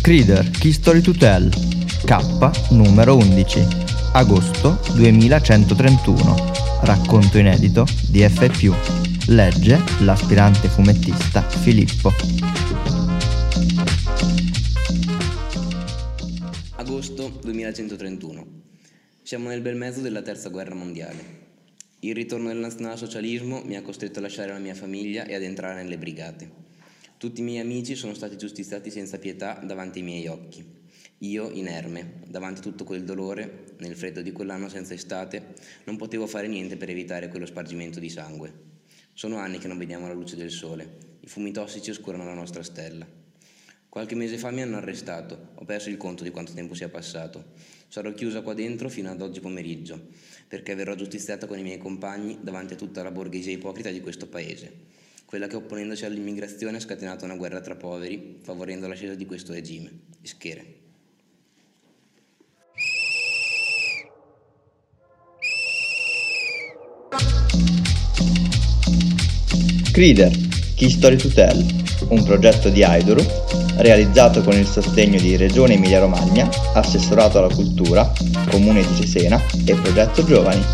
Creeder Key Story to Tell K numero 11 Agosto 2131 Racconto inedito di F+. Legge l'aspirante fumettista Filippo. Agosto 2131. Siamo nel bel mezzo della terza guerra mondiale. Il ritorno del nazionalsocialismo mi ha costretto a lasciare la mia famiglia e ad entrare nelle brigate. Tutti i miei amici sono stati giustiziati senza pietà davanti ai miei occhi. Io, inerme, davanti a tutto quel dolore, nel freddo di quell'anno senza estate, non potevo fare niente per evitare quello spargimento di sangue. Sono anni che non vediamo la luce del sole, i fumi tossici oscurano la nostra stella. Qualche mese fa mi hanno arrestato, ho perso il conto di quanto tempo sia passato. Sarò chiusa qua dentro fino ad oggi pomeriggio, perché verrò giustiziata con i miei compagni davanti a tutta la borghesia ipocrita di questo paese, quella che opponendosi all'immigrazione ha scatenato una guerra tra poveri, favorendo l'ascesa di questo regime. Ischere. Creeder, Key Story to Tell, un progetto di Aidoru realizzato con il sostegno di Regione Emilia-Romagna, Assessorato alla Cultura, Comune di Cesena e Progetto Giovani.